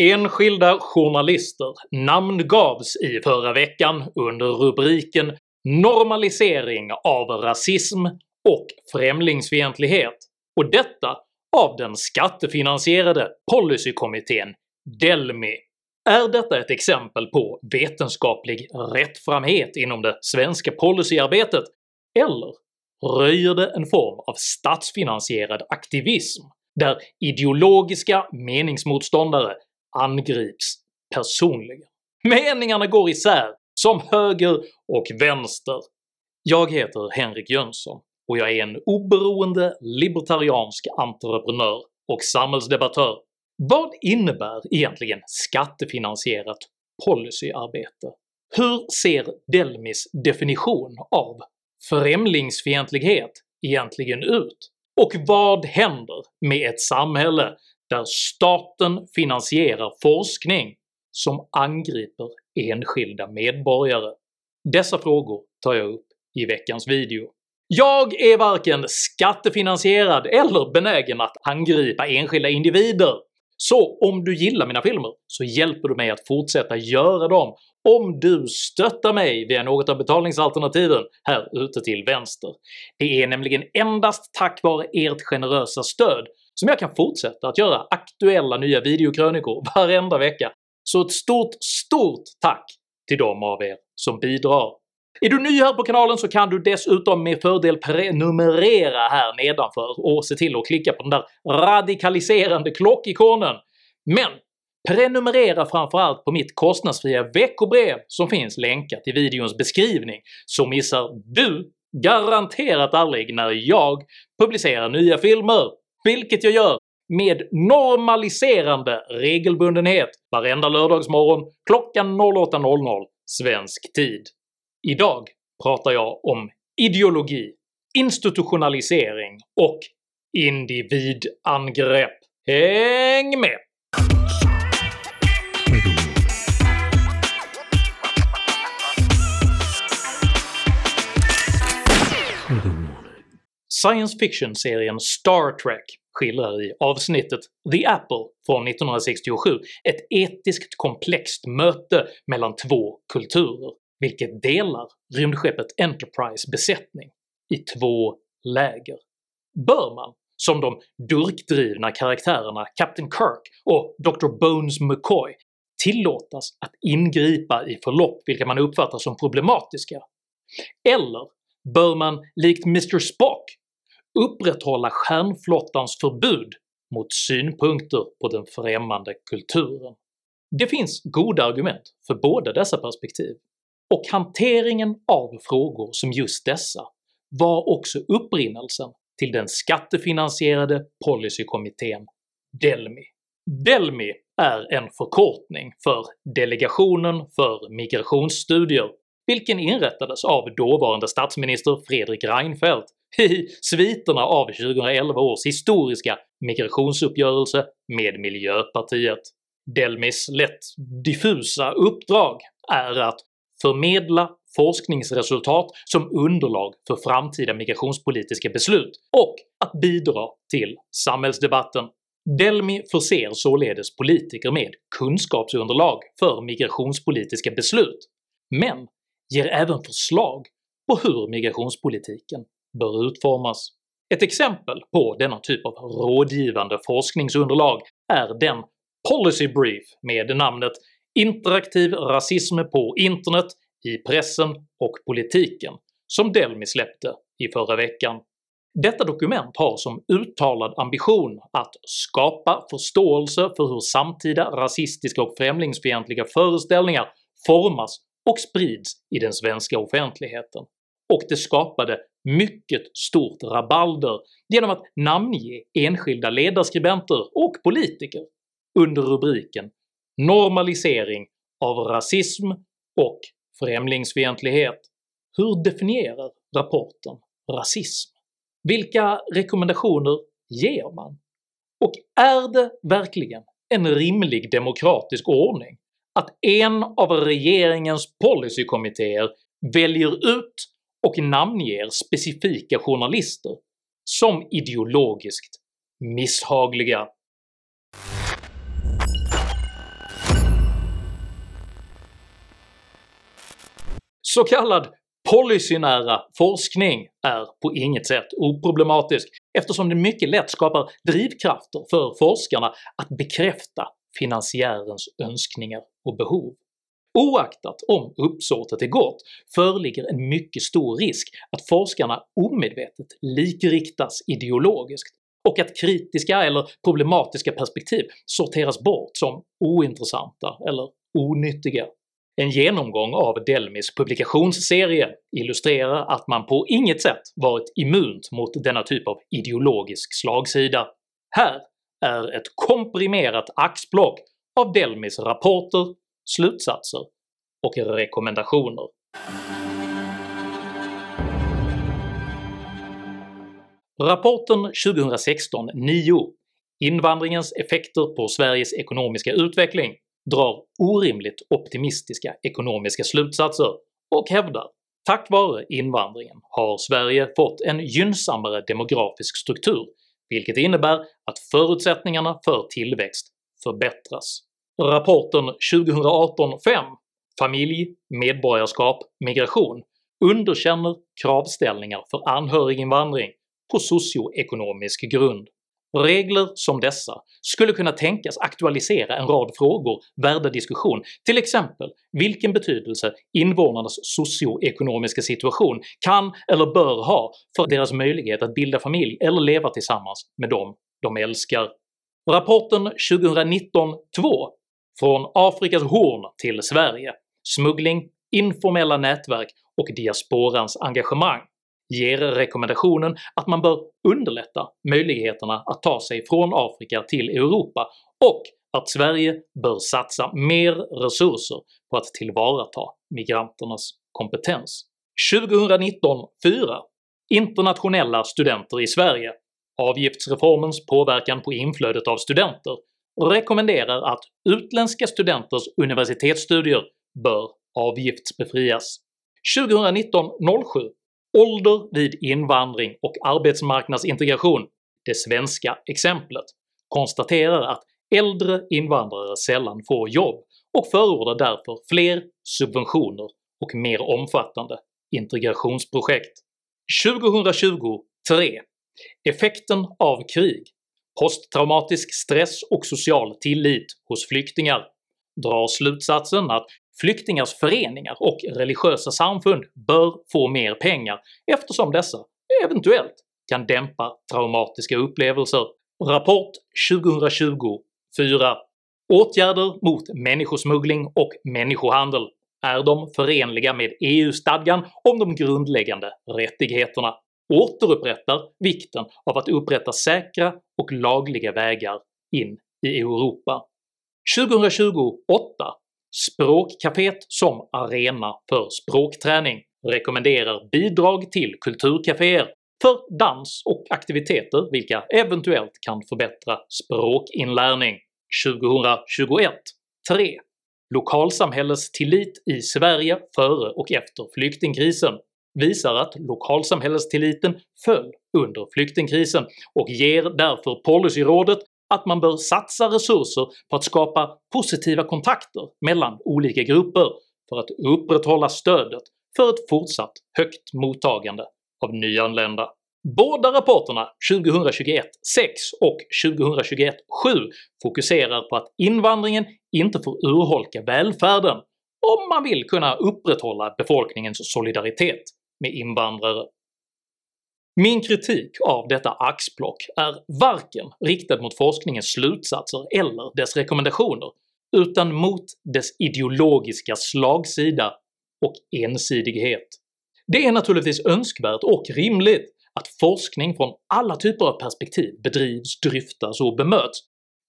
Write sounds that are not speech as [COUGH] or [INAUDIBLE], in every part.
Enskilda journalister namngavs i förra veckan under rubriken “Normalisering av rasism och främlingsfientlighet” och detta av den skattefinansierade policykommittén Delmi. Är detta ett exempel på vetenskaplig rättframhet inom det svenska policyarbetet, eller röjer det en form av statsfinansierad aktivism där ideologiska meningsmotståndare angrips personligen? Meningarna går isär som höger och vänster. Jag heter Henrik Jönsson och jag är en oberoende libertariansk entreprenör och samhällsdebattör. Vad innebär egentligen skattefinansierat policyarbete? Hur ser Delmis definition av främlingsfientlighet egentligen ut? Och vad händer med ett samhälle där staten finansierar forskning som angriper enskilda medborgare? Dessa frågor tar jag upp i veckans video. Jag är varken skattefinansierad eller benägen att angripa enskilda individer, så om du gillar mina filmer så hjälper du mig att fortsätta göra dem om du stöttar mig via något av betalningsalternativen här ute till vänster. Det är nämligen endast tack vare ert generösa stöd som jag kan fortsätta att göra aktuella nya videokrönikor [LAUGHS] varenda vecka, så ett stort STORT tack till de av er som bidrar! Är du ny här på kanalen så kan du dessutom med fördel prenumerera här nedanför och se till att klicka på den där radikaliserande klockikonen. Men prenumerera framförallt på mitt kostnadsfria veckobrev som finns länkat i videons beskrivning, så missar du garanterat aldrig när jag publicerar nya filmer, vilket jag gör med normaliserande regelbundenhet varenda lördagsmorgon klockan 08.00 svensk tid. Idag pratar jag om ideologi, institutionalisering och individangrepp. Häng med! Science fiction-serien Star Trek skildrar i avsnittet “The Apple” från 1967 ett etiskt komplext möte mellan två kulturer vilket delar rymdskeppet Enterprise besättning i två läger. Bör man, som de durkdrivna karaktärerna Captain Kirk och Dr. Bones McCoy, tillåtas att ingripa i förlopp vilka man uppfattar som problematiska? Eller bör man likt Mr Spock upprätthålla stjärnflottans förbud mot synpunkter på den främmande kulturen? Det finns goda argument för båda dessa perspektiv, och hanteringen av frågor som just dessa var också upprinnelsen till den skattefinansierade policykommittén Delmi. Delmi är en förkortning för Delegationen för migrationsstudier, vilken inrättades av dåvarande statsminister Fredrik Reinfeldt i sviterna av 2011 års historiska migrationsuppgörelse med Miljöpartiet. Delmis lätt diffusa uppdrag är att förmedla forskningsresultat som underlag för framtida migrationspolitiska beslut och att bidra till samhällsdebatten. Delmi förser således politiker med kunskapsunderlag för migrationspolitiska beslut, men ger även förslag på hur migrationspolitiken bör utformas. Ett exempel på denna typ av rådgivande forskningsunderlag är den “Policy Brief” med namnet interaktiv rasism på internet, i pressen och politiken som Delmi släppte i förra veckan. Detta dokument har som uttalad ambition att skapa förståelse för hur samtida rasistiska och främlingsfientliga föreställningar formas och sprids i den svenska offentligheten, och det skapade mycket stort rabalder genom att namnge enskilda ledarskribenter och politiker under rubriken normalisering av rasism och främlingsfientlighet. Hur definierar rapporten rasism? Vilka rekommendationer ger man? Och är det verkligen en rimlig demokratisk ordning att en av regeringens policykommittéer väljer ut och namnger specifika journalister som ideologiskt misshagliga. Så kallad Policynära forskning är på inget sätt oproblematisk eftersom det mycket lätt skapar drivkrafter för forskarna att bekräfta finansiärens önskningar och behov. Oaktat om uppsåtet är gott föreligger en mycket stor risk att forskarna omedvetet likriktas ideologiskt och att kritiska eller problematiska perspektiv sorteras bort som ointressanta eller onyttiga. En genomgång av Delmis publikationsserie illustrerar att man på inget sätt varit immunt mot denna typ av ideologisk slagsida. Här är ett komprimerat axplock av Delmis rapporter, slutsatser och rekommendationer. Rapporten 2016-9 “Invandringens effekter på Sveriges ekonomiska utveckling” drar orimligt optimistiska ekonomiska slutsatser och hävdar “Tack vare invandringen har Sverige fått en gynnsammare demografisk struktur, vilket innebär att förutsättningarna för tillväxt förbättras.” Rapporten 2018-5 “Familj, medborgarskap, migration” underkänner kravställningar för anhöriginvandring på socioekonomisk grund. Regler som dessa skulle kunna tänkas aktualisera en rad frågor värda diskussion, till exempel vilken betydelse invånarnas socioekonomiska situation kan eller bör ha för deras möjlighet att bilda familj eller leva tillsammans med dem de älskar. Rapporten 2019-2 “Från Afrikas Horn till Sverige. Smuggling, informella nätverk och diasporans engagemang” ger rekommendationen att man bör underlätta möjligheterna att ta sig från Afrika till Europa och att Sverige bör satsa mer resurser på att tillvarata migranternas kompetens. 2019-4 Internationella studenter i Sverige. Avgiftsreformens påverkan på inflödet av studenter rekommenderar att utländska studenters universitetsstudier bör avgiftsbefrias. 2019-07 Ålder vid invandring och arbetsmarknadsintegration – det svenska exemplet konstaterar att äldre invandrare sällan får jobb och förordar därför fler subventioner och mer omfattande integrationsprojekt. 2020-3 Effekten av krig Posttraumatisk stress och social tillit hos flyktingar. Drar slutsatsen att flyktingars föreningar och religiösa samfund bör få mer pengar eftersom dessa eventuellt kan dämpa traumatiska upplevelser. Rapport 2020-4 Åtgärder mot människosmuggling och människohandel. Är de förenliga med EU-stadgan om de grundläggande rättigheterna, återupprättar vikten av att upprätta säkra och lagliga vägar in i Europa. 2028 Språkcaféet som arena för språkträning rekommenderar bidrag till kulturcaféer för dans och aktiviteter vilka eventuellt kan förbättra språkinlärning. 2021 3. Lokalsamhällestillit i Sverige före och efter flyktingkrisen visar att lokalsamhällestilliten föll under flyktingkrisen och ger därför policyrådet att man bör satsa resurser på att skapa positiva kontakter mellan olika grupper för att upprätthålla stödet för ett fortsatt högt mottagande av nyanlända. Båda rapporterna 2021-6 och 2021-7 fokuserar på att invandringen inte får urholka välfärden om man vill kunna upprätthålla befolkningens solidaritet med invandrare. Min kritik av detta axplock är varken riktad mot forskningens slutsatser eller dess rekommendationer, utan mot dess ideologiska slagsida och ensidighet. Det är naturligtvis önskvärt och rimligt att forskning från alla typer av perspektiv bedrivs, dryftas och bemöts,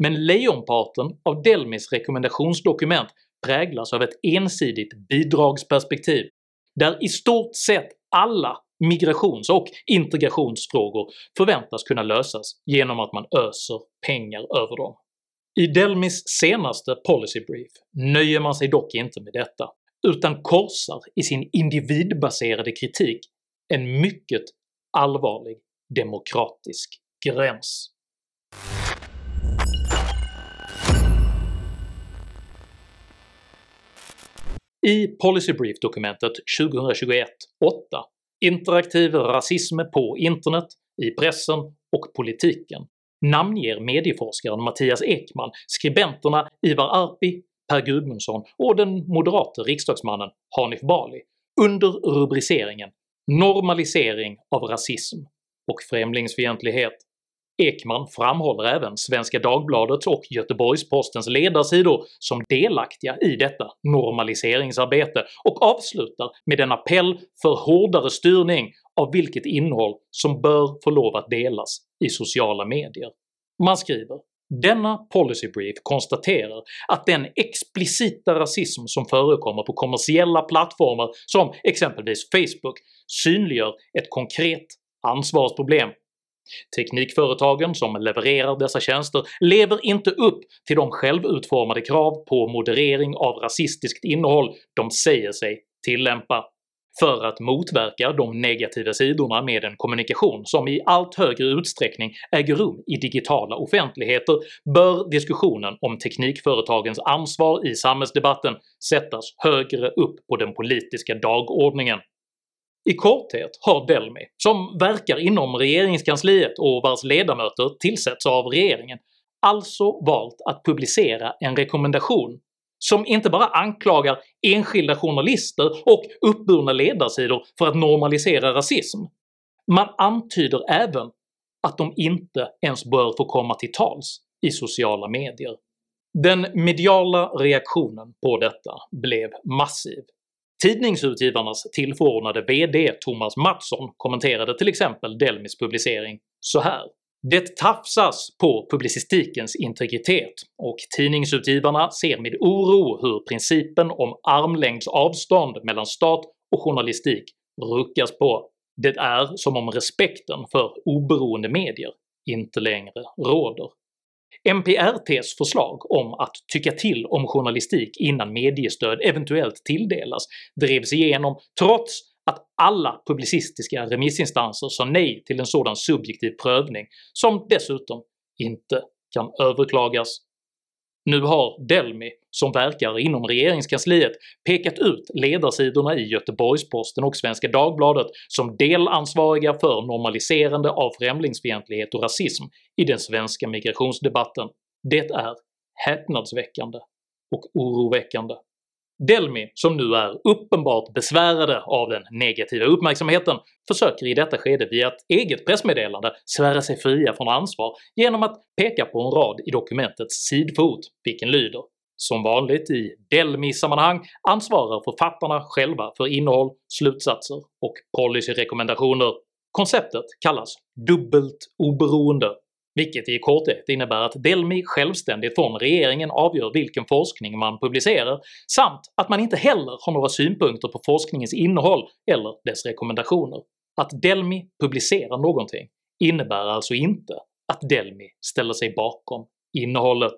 men lejonparten av Delmis rekommendationsdokument präglas av ett ensidigt bidragsperspektiv, där i stort sett alla migrations och integrationsfrågor förväntas kunna lösas genom att man öser pengar över dem. I Delmis senaste policy brief nöjer man sig dock inte med detta, utan korsar i sin individbaserade kritik en mycket allvarlig demokratisk gräns. I Policy Brief-dokumentet 2021-8 “Interaktiv rasism på internet, i pressen och politiken” namnger medieforskaren Mattias Ekman skribenterna Ivar Arpi, Per Gudmundsson och den moderate riksdagsmannen Hanif Bali under rubriceringen “Normalisering av rasism och främlingsfientlighet” Ekman framhåller även Svenska Dagbladets och Göteborgs-Postens ledarsidor som delaktiga i detta normaliseringsarbete och avslutar med en appell för hårdare styrning av vilket innehåll som bör få lov att delas i sociala medier. Man skriver “Denna policybrief konstaterar att den explicita rasism som förekommer på kommersiella plattformar som exempelvis Facebook synliggör ett konkret ansvarsproblem Teknikföretagen som levererar dessa tjänster lever inte upp till de självutformade krav på moderering av rasistiskt innehåll de säger sig tillämpa. För att motverka de negativa sidorna med en kommunikation som i allt högre utsträckning äger rum i digitala offentligheter bör diskussionen om teknikföretagens ansvar i samhällsdebatten sättas högre upp på den politiska dagordningen. I korthet har Delmi, som verkar inom regeringskansliet och vars ledamöter tillsätts av regeringen, alltså valt att publicera en rekommendation som inte bara anklagar enskilda journalister och uppburna ledarsidor för att normalisera rasism, man antyder även att de inte ens bör få komma till tals i sociala medier. Den mediala reaktionen på detta blev massiv, Tidningsutgivarnas tillförordnade VD Thomas Mattsson kommenterade till exempel Delmis publicering så här “Det tafsas på publicistikens integritet och tidningsutgivarna ser med oro hur principen om armlängds avstånd mellan stat och journalistik ruckas på. Det är som om respekten för oberoende medier inte längre råder. MPRTs förslag om att tycka till om journalistik innan mediestöd eventuellt tilldelas drevs igenom trots att alla publicistiska remissinstanser sa nej till en sådan subjektiv prövning som dessutom inte kan överklagas. Nu har Delmi, som verkar inom regeringskansliet, pekat ut ledarsidorna i Göteborgs-Posten och Svenska Dagbladet som delansvariga för normaliserande av främlingsfientlighet och rasism i den svenska migrationsdebatten. Det är häpnadsväckande och oroväckande. Delmi, som nu är uppenbart besvärade av den negativa uppmärksamheten, försöker i detta skede via ett eget pressmeddelande svära sig fria från ansvar genom att peka på en rad i dokumentets sidfot, vilken lyder “Som vanligt i Delmi-sammanhang ansvarar författarna själva för innehåll, slutsatser och policyrekommendationer. Konceptet kallas “dubbelt oberoende” vilket i korthet innebär att Delmi självständigt från regeringen avgör vilken forskning man publicerar, samt att man inte heller har några synpunkter på forskningens innehåll eller dess rekommendationer. Att Delmi publicerar någonting innebär alltså inte att Delmi ställer sig bakom innehållet.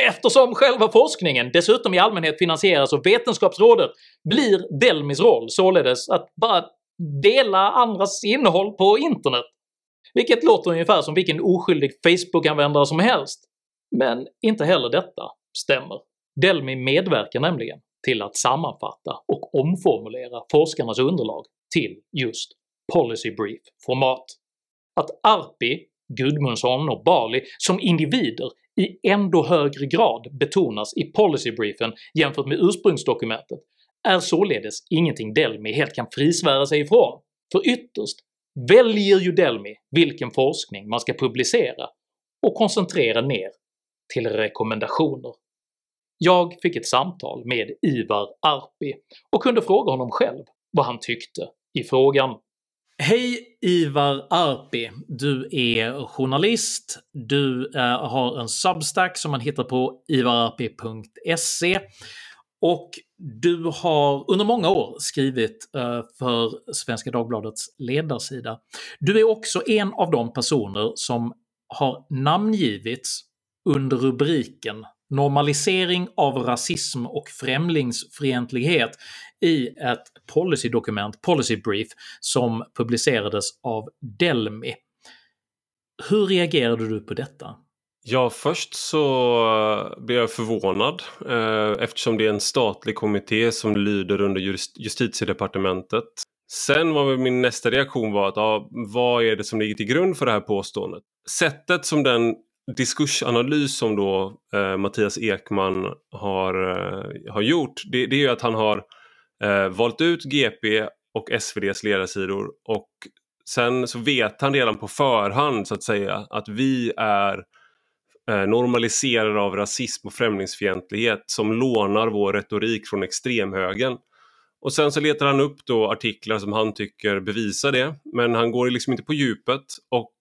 Eftersom själva forskningen dessutom i allmänhet finansieras av Vetenskapsrådet blir Delmis roll således att bara dela andras innehåll på internet vilket låter ungefär som vilken oskyldig Facebook-användare som helst. Men inte heller detta stämmer. Delmi medverkar nämligen till att sammanfatta och omformulera forskarnas underlag till just policy brief-format. Att Arpi, Gudmundsson och Bali som individer i ändå högre grad betonas i policybriefen jämfört med ursprungsdokumentet är således ingenting Delmi helt kan frisvära sig ifrån, för ytterst väljer ju Delmi vilken forskning man ska publicera och koncentrera ner till rekommendationer. Jag fick ett samtal med Ivar Arpi och kunde fråga honom själv vad han tyckte i frågan. Hej Ivar Arpi! Du är journalist, du eh, har en substack som man hittar på ivararpi.se och du har under många år skrivit eh, för Svenska Dagbladets ledarsida. Du är också en av de personer som har namngivits under rubriken “Normalisering av rasism och främlingsfientlighet” i ett policydokument, Policy Brief, som publicerades av Delmi. Hur reagerade du på detta? Ja, först så eh, blev jag förvånad eh, eftersom det är en statlig kommitté som lyder under just, justitiedepartementet. Sen var min nästa reaktion var att ja, vad är det som ligger till grund för det här påståendet? Sättet som den diskursanalys som då eh, Mattias Ekman har, eh, har gjort det, det är ju att han har eh, valt ut GP och SVDs ledarsidor och sen så vet han redan på förhand så att säga att vi är eh, normaliserare av rasism och främlingsfientlighet som lånar vår retorik från extremhögern. Och sen så letar han upp då artiklar som han tycker bevisar det, men han går liksom inte på djupet och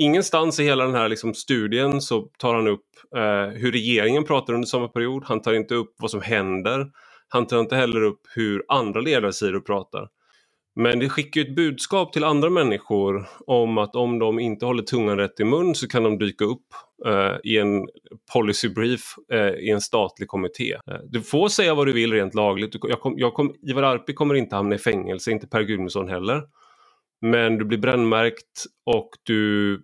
ingenstans i hela den här liksom studien så tar han upp eh, hur regeringen pratar under samma period. Han tar inte upp vad som händer. Han tar inte heller upp hur andra ledarsidor pratar. Men det skickar ett budskap till andra människor om att om de inte håller tungan rätt i mun så kan de dyka upp eh, i en policy brief eh, i en statlig kommitté. Eh, du får säga vad du vill rent lagligt. Jag kom, jag kom, Ivar Arpi kommer inte hamna i fängelse, inte Per Gudmundsson heller. Men du blir brännmärkt och du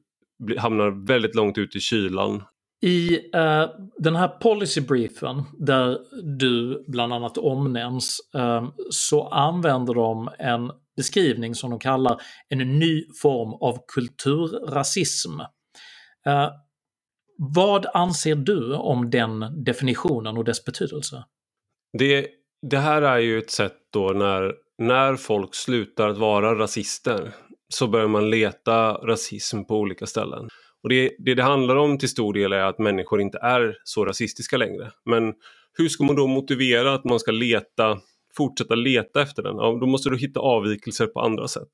hamnar väldigt långt ut i kylan. I uh, den här policybriefen där du bland annat omnämns uh, så använder de en beskrivning som de kallar en ny form av kulturrasism. Uh, vad anser du om den definitionen och dess betydelse? Det, det här är ju ett sätt då när, när folk slutar att vara rasister så börjar man leta rasism på olika ställen. Och det, det det handlar om till stor del är att människor inte är så rasistiska längre. Men hur ska man då motivera att man ska leta, fortsätta leta efter den? Ja, då måste du hitta avvikelser på andra sätt.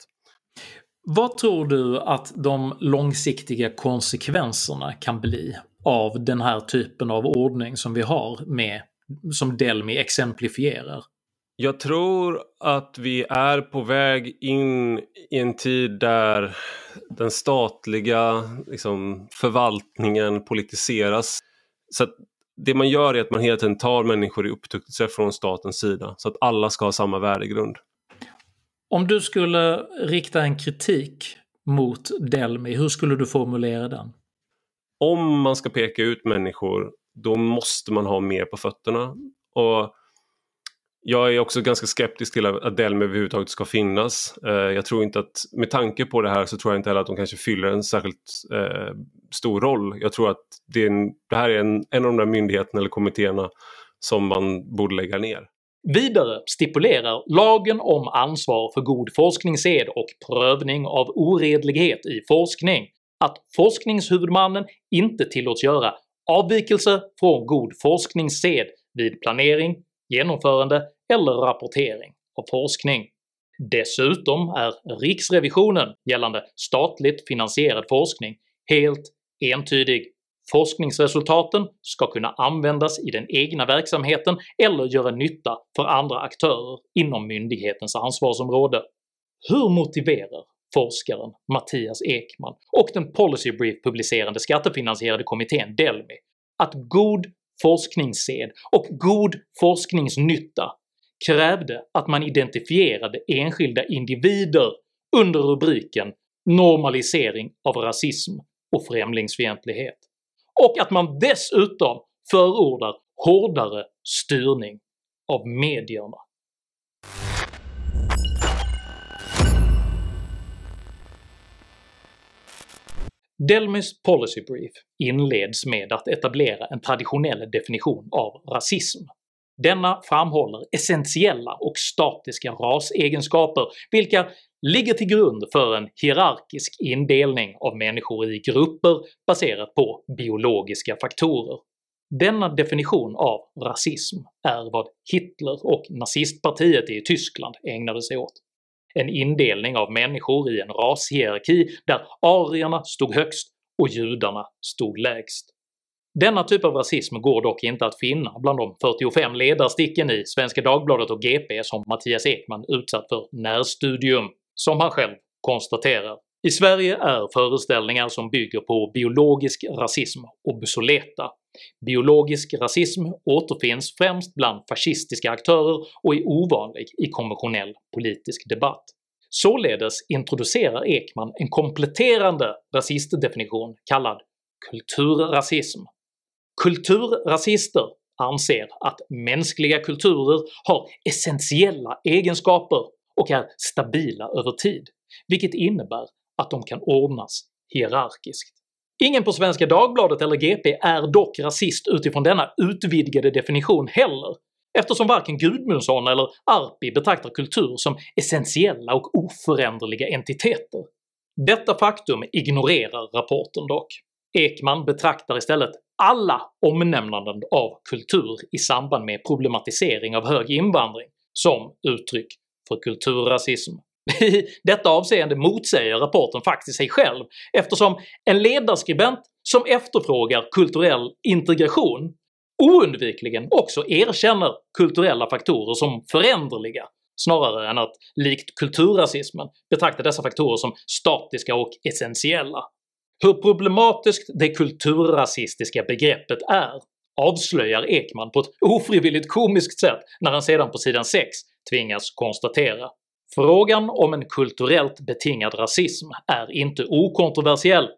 Vad tror du att de långsiktiga konsekvenserna kan bli av den här typen av ordning som vi har med, som Delmi exemplifierar? Jag tror att vi är på väg in i en tid där den statliga liksom, förvaltningen politiseras. Så det man gör är att man hela tiden tar människor i upptuktelse från statens sida så att alla ska ha samma värdegrund. Om du skulle rikta en kritik mot Delmi, hur skulle du formulera den? Om man ska peka ut människor, då måste man ha mer på fötterna. Och jag är också ganska skeptisk till att Delmi överhuvudtaget ska finnas. Eh, jag tror inte att, med tanke på det här så tror jag inte heller att de kanske fyller en särskilt eh, stor roll. Jag tror att det, en, det här är en, en av de där myndigheterna eller kommittéerna som man borde lägga ner. Vidare stipulerar lagen om ansvar för god forskningssed och prövning av oredlighet i forskning att forskningshuvudmannen inte tillåts göra avvikelse från god forskningssed vid planering, genomförande eller rapportering av forskning. Dessutom är riksrevisionen gällande statligt finansierad forskning helt entydig. Forskningsresultaten ska kunna användas i den egna verksamheten eller göra nytta för andra aktörer inom myndighetens ansvarsområde. Hur motiverar forskaren Mattias Ekman och den policy brief publicerande skattefinansierade kommittén Delmi att god forskningssed och god forskningsnytta krävde att man identifierade enskilda individer under rubriken “normalisering av rasism och främlingsfientlighet” och att man dessutom förordar hårdare styrning av medierna. Delmys policy brief inleds med att etablera en traditionell definition av rasism. Denna framhåller essentiella och statiska rasegenskaper vilka ligger till grund för en hierarkisk indelning av människor i grupper baserat på biologiska faktorer. Denna definition av rasism är vad Hitler och nazistpartiet i Tyskland ägnade sig åt en indelning av människor i en rashierarki där arierna stod högst och judarna stod lägst. Denna typ av rasism går dock inte att finna bland de 45 ledarsticken i Svenska Dagbladet och GP som Mattias Ekman utsatt för närstudium, som han själv konstaterar. I Sverige är föreställningar som bygger på biologisk rasism obsoleta. Biologisk rasism återfinns främst bland fascistiska aktörer och är ovanlig i konventionell politisk debatt. Således introducerar Ekman en kompletterande rasistdefinition kallad kulturrasism. Kulturrasister anser att mänskliga kulturer har essentiella egenskaper och är stabila över tid, vilket innebär att de kan ordnas hierarkiskt. Ingen på Svenska Dagbladet eller GP är dock rasist utifrån denna utvidgade definition heller, eftersom varken Gudmundsson eller Arpi betraktar kultur som essentiella och oföränderliga entiteter. Detta faktum ignorerar rapporten dock. Ekman betraktar istället alla omnämnanden av kultur i samband med problematisering av hög invandring som uttryck för kulturrasism. I detta avseende motsäger rapporten faktiskt sig själv eftersom en ledarskribent som efterfrågar kulturell integration oundvikligen också erkänner kulturella faktorer som föränderliga snarare än att likt kulturrasismen betrakta dessa faktorer som statiska och essentiella. Hur problematiskt det kulturrasistiska begreppet är avslöjar Ekman på ett ofrivilligt komiskt sätt när han sedan på sidan 6 tvingas konstatera “Frågan om en kulturellt betingad rasism är inte okontroversiell,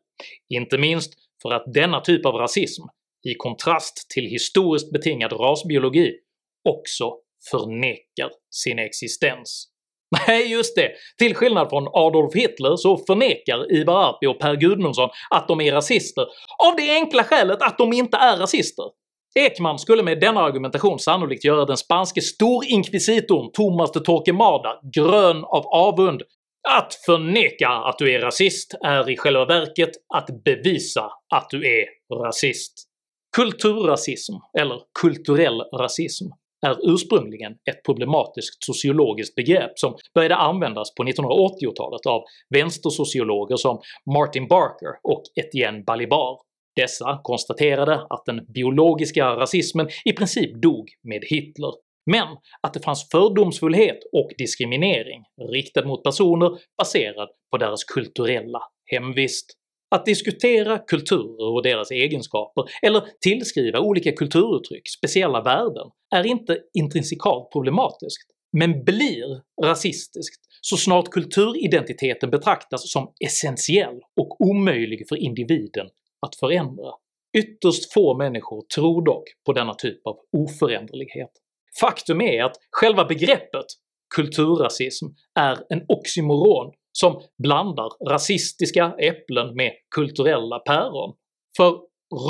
inte minst för att denna typ av rasism, i kontrast till historiskt betingad rasbiologi, också förnekar sin existens. [LAUGHS] Nej just det, till skillnad från Adolf Hitler så förnekar Ivar Arpi och Per Gudmundsson att de är rasister av det enkla skälet att de inte är rasister. Ekman skulle med denna argumentation sannolikt göra den spanske storinkvisitorn Thomas de Torquemada grön av avund. Att förneka att du är rasist är i själva verket att bevisa att du är rasist. Kulturrasism, eller kulturell rasism, är ursprungligen ett problematiskt sociologiskt begrepp som började användas på 1980-talet av vänstersociologer som Martin Barker och Etienne Balibar. Dessa konstaterade att den biologiska rasismen i princip dog med Hitler, men att det fanns fördomsfullhet och diskriminering riktad mot personer baserad på deras kulturella hemvist. Att diskutera kulturer och deras egenskaper, eller tillskriva olika kulturuttryck speciella värden är inte intrinsikalt problematiskt, men blir rasistiskt så snart kulturidentiteten betraktas som essentiell och omöjlig för individen att förändra. Ytterst få människor tror dock på denna typ av oföränderlighet. Faktum är att själva begreppet kulturrasism är en oxymoron som blandar rasistiska äpplen med kulturella päron. För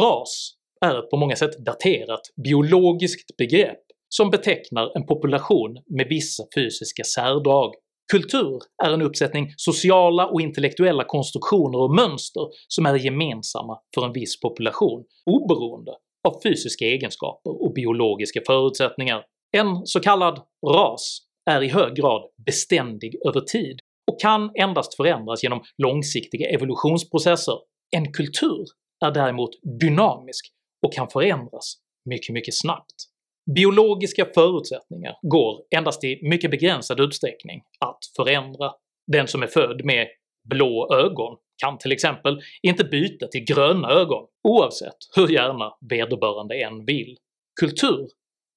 ras är ett på många sätt daterat biologiskt begrepp som betecknar en population med vissa fysiska särdrag. Kultur är en uppsättning sociala och intellektuella konstruktioner och mönster som är gemensamma för en viss population, oberoende av fysiska egenskaper och biologiska förutsättningar. En så kallad ras är i hög grad beständig över tid och kan endast förändras genom långsiktiga evolutionsprocesser. En kultur är däremot dynamisk och kan förändras mycket, mycket snabbt. Biologiska förutsättningar går endast i mycket begränsad utsträckning att förändra. Den som är född med blå ögon kan till exempel inte byta till gröna ögon oavsett hur gärna vederbörande än vill. Kultur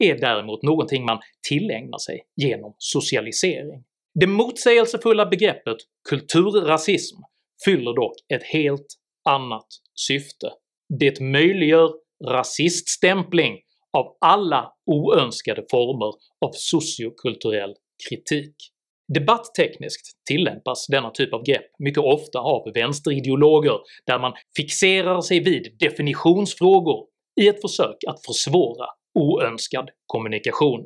är däremot någonting man tillägnar sig genom socialisering. Det motsägelsefulla begreppet kulturrasism fyller dock ett helt annat syfte. Det möjliggör rasiststämpling av alla oönskade former av sociokulturell kritik. Debatttekniskt tillämpas denna typ av grepp mycket ofta av vänsterideologer där man fixerar sig vid definitionsfrågor i ett försök att försvåra oönskad kommunikation.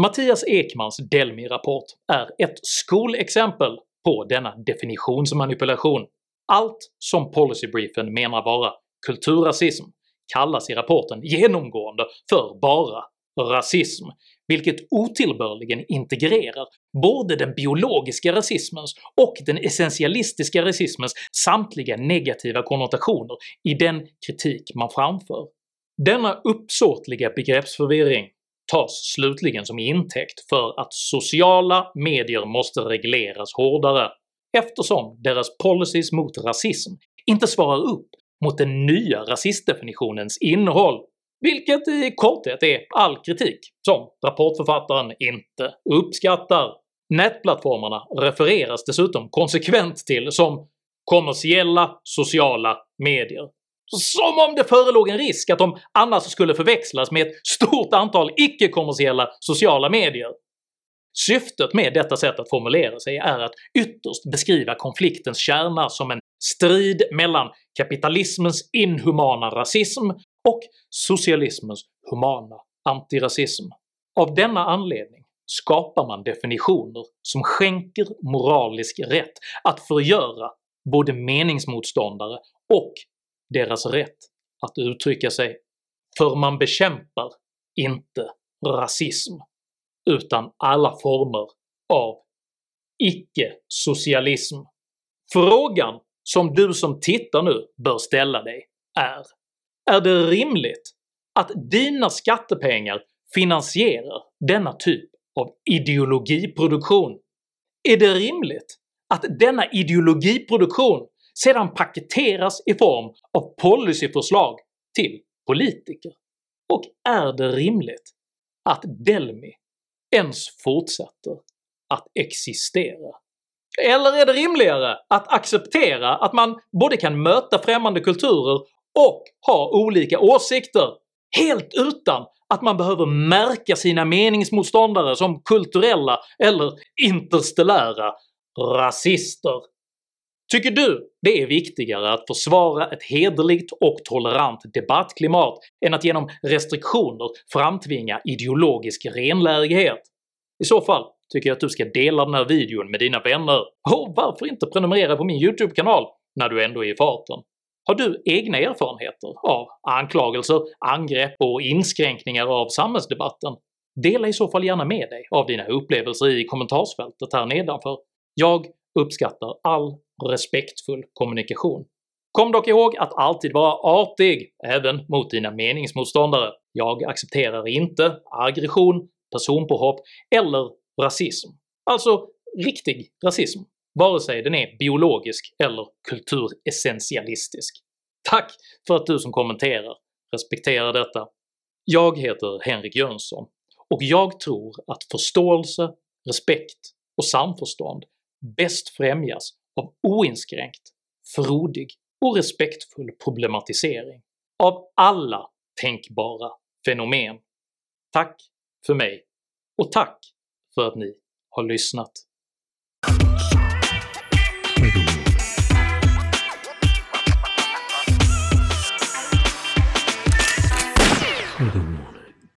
Mattias Ekmans Delmi-rapport är ett skolexempel på denna definitionsmanipulation. Allt som policybriefen menar vara kulturrasism kallas i rapporten genomgående för bara rasism, vilket otillbörligen integrerar både den biologiska rasismens och den essentialistiska rasismens samtliga negativa konnotationer i den kritik man framför. Denna uppsåtliga begreppsförvirring tas slutligen som intäkt för att sociala medier måste regleras hårdare eftersom deras policies mot rasism inte svarar upp mot den nya rasistdefinitionens innehåll, vilket i korthet är all kritik som rapportförfattaren inte uppskattar. Nätplattformarna refereras dessutom konsekvent till som “kommersiella sociala medier” Som om det förelåg en risk att de annars skulle förväxlas med ett stort antal icke-kommersiella sociala medier. Syftet med detta sätt att formulera sig är att ytterst beskriva konfliktens kärna som en strid mellan kapitalismens inhumana rasism och socialismens humana antirasism. Av denna anledning skapar man definitioner som skänker moralisk rätt att förgöra både meningsmotståndare och deras rätt att uttrycka sig, för man bekämpar inte rasism utan alla former av icke-socialism. Frågan som du som tittar nu bör ställa dig är “Är det rimligt att dina skattepengar finansierar denna typ av ideologiproduktion? Är det rimligt att denna ideologiproduktion sedan paketeras i form av policyförslag till politiker? Och är det rimligt att Delmi ens fortsätter att existera? Eller är det rimligare att acceptera att man både kan möta främmande kulturer och ha olika åsikter helt utan att man behöver märka sina meningsmotståndare som kulturella eller interstellära rasister. Tycker du det är viktigare att försvara ett hederligt och tolerant debattklimat än att genom restriktioner framtvinga ideologisk renlärighet? I så fall tycker jag att du ska dela den här videon med dina vänner, och varför inte prenumerera på min YouTube-kanal när du ändå är i farten? Har du egna erfarenheter av anklagelser, angrepp och inskränkningar av samhällsdebatten? Dela i så fall gärna med dig av dina upplevelser i kommentarsfältet här nedanför. Jag uppskattar all respektfull kommunikation. Kom dock ihåg att alltid vara artig även mot dina meningsmotståndare. Jag accepterar inte aggression, personpåhopp eller rasism. Alltså riktig rasism, vare sig den är biologisk eller kulturessentialistisk. Tack för att du som kommenterar respekterar detta. Jag heter Henrik Jönsson och jag tror att förståelse, respekt och samförstånd bäst främjas av oinskränkt, frodig och respektfull problematisering av alla tänkbara fenomen. Tack för mig, och tack för att ni har lyssnat.